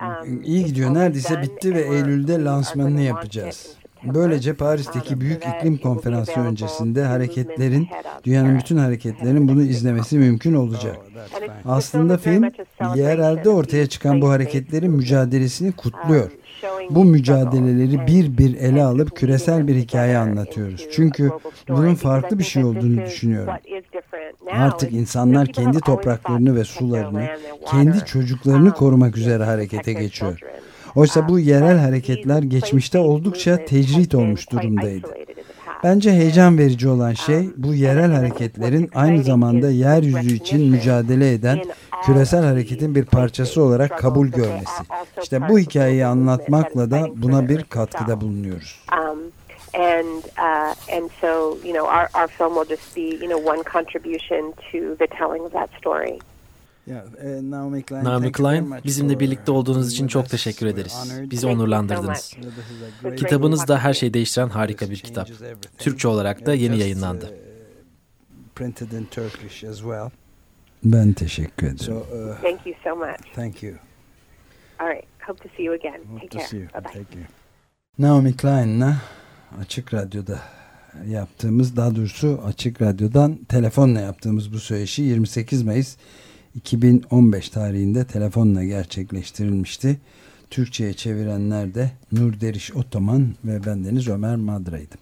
Um, İyi gidiyor. Neredeyse bitti ve Eylül'de lansmanını yapacağız. Böylece Paris'teki büyük iklim konferansı öncesinde hareketlerin, dünyanın bütün hareketlerin bunu izlemesi mümkün olacak. Aslında film yerelde ortaya çıkan bu hareketlerin mücadelesini kutluyor. Bu mücadeleleri bir bir ele alıp küresel bir hikaye anlatıyoruz. Çünkü bunun farklı bir şey olduğunu düşünüyorum. Artık insanlar kendi topraklarını ve sularını, kendi çocuklarını korumak üzere harekete geçiyor. Oysa bu yerel hareketler geçmişte oldukça tecrit olmuş durumdaydı. Bence heyecan verici olan şey bu yerel hareketlerin aynı zamanda yeryüzü için mücadele eden küresel hareketin bir parçası olarak kabul görmesi. İşte bu hikayeyi anlatmakla da buna bir katkıda bulunuyoruz. and uh, and so you know our our film will just be you know one contribution to the telling of that story. Uh, Naomi Klein, bizimle birlikte olduğunuz için çok teşekkür ederiz. Bizi onurlandırdınız. Kitabınız da her şeyi değiştiren harika bir kitap. Türkçe olarak da yeni yayınlandı. Ben teşekkür ederim. So, uh, thank you so much. Thank you. All right. Hope to see you again. Hope Take care. Bye bye. Thank you. Naomi Klein'la Açık Radyo'da yaptığımız daha doğrusu Açık Radyo'dan telefonla yaptığımız bu söyleşi 28 Mayıs 2015 tarihinde telefonla gerçekleştirilmişti. Türkçe'ye çevirenler de Nur Deriş Otoman ve bendeniz Ömer Madra'ydı.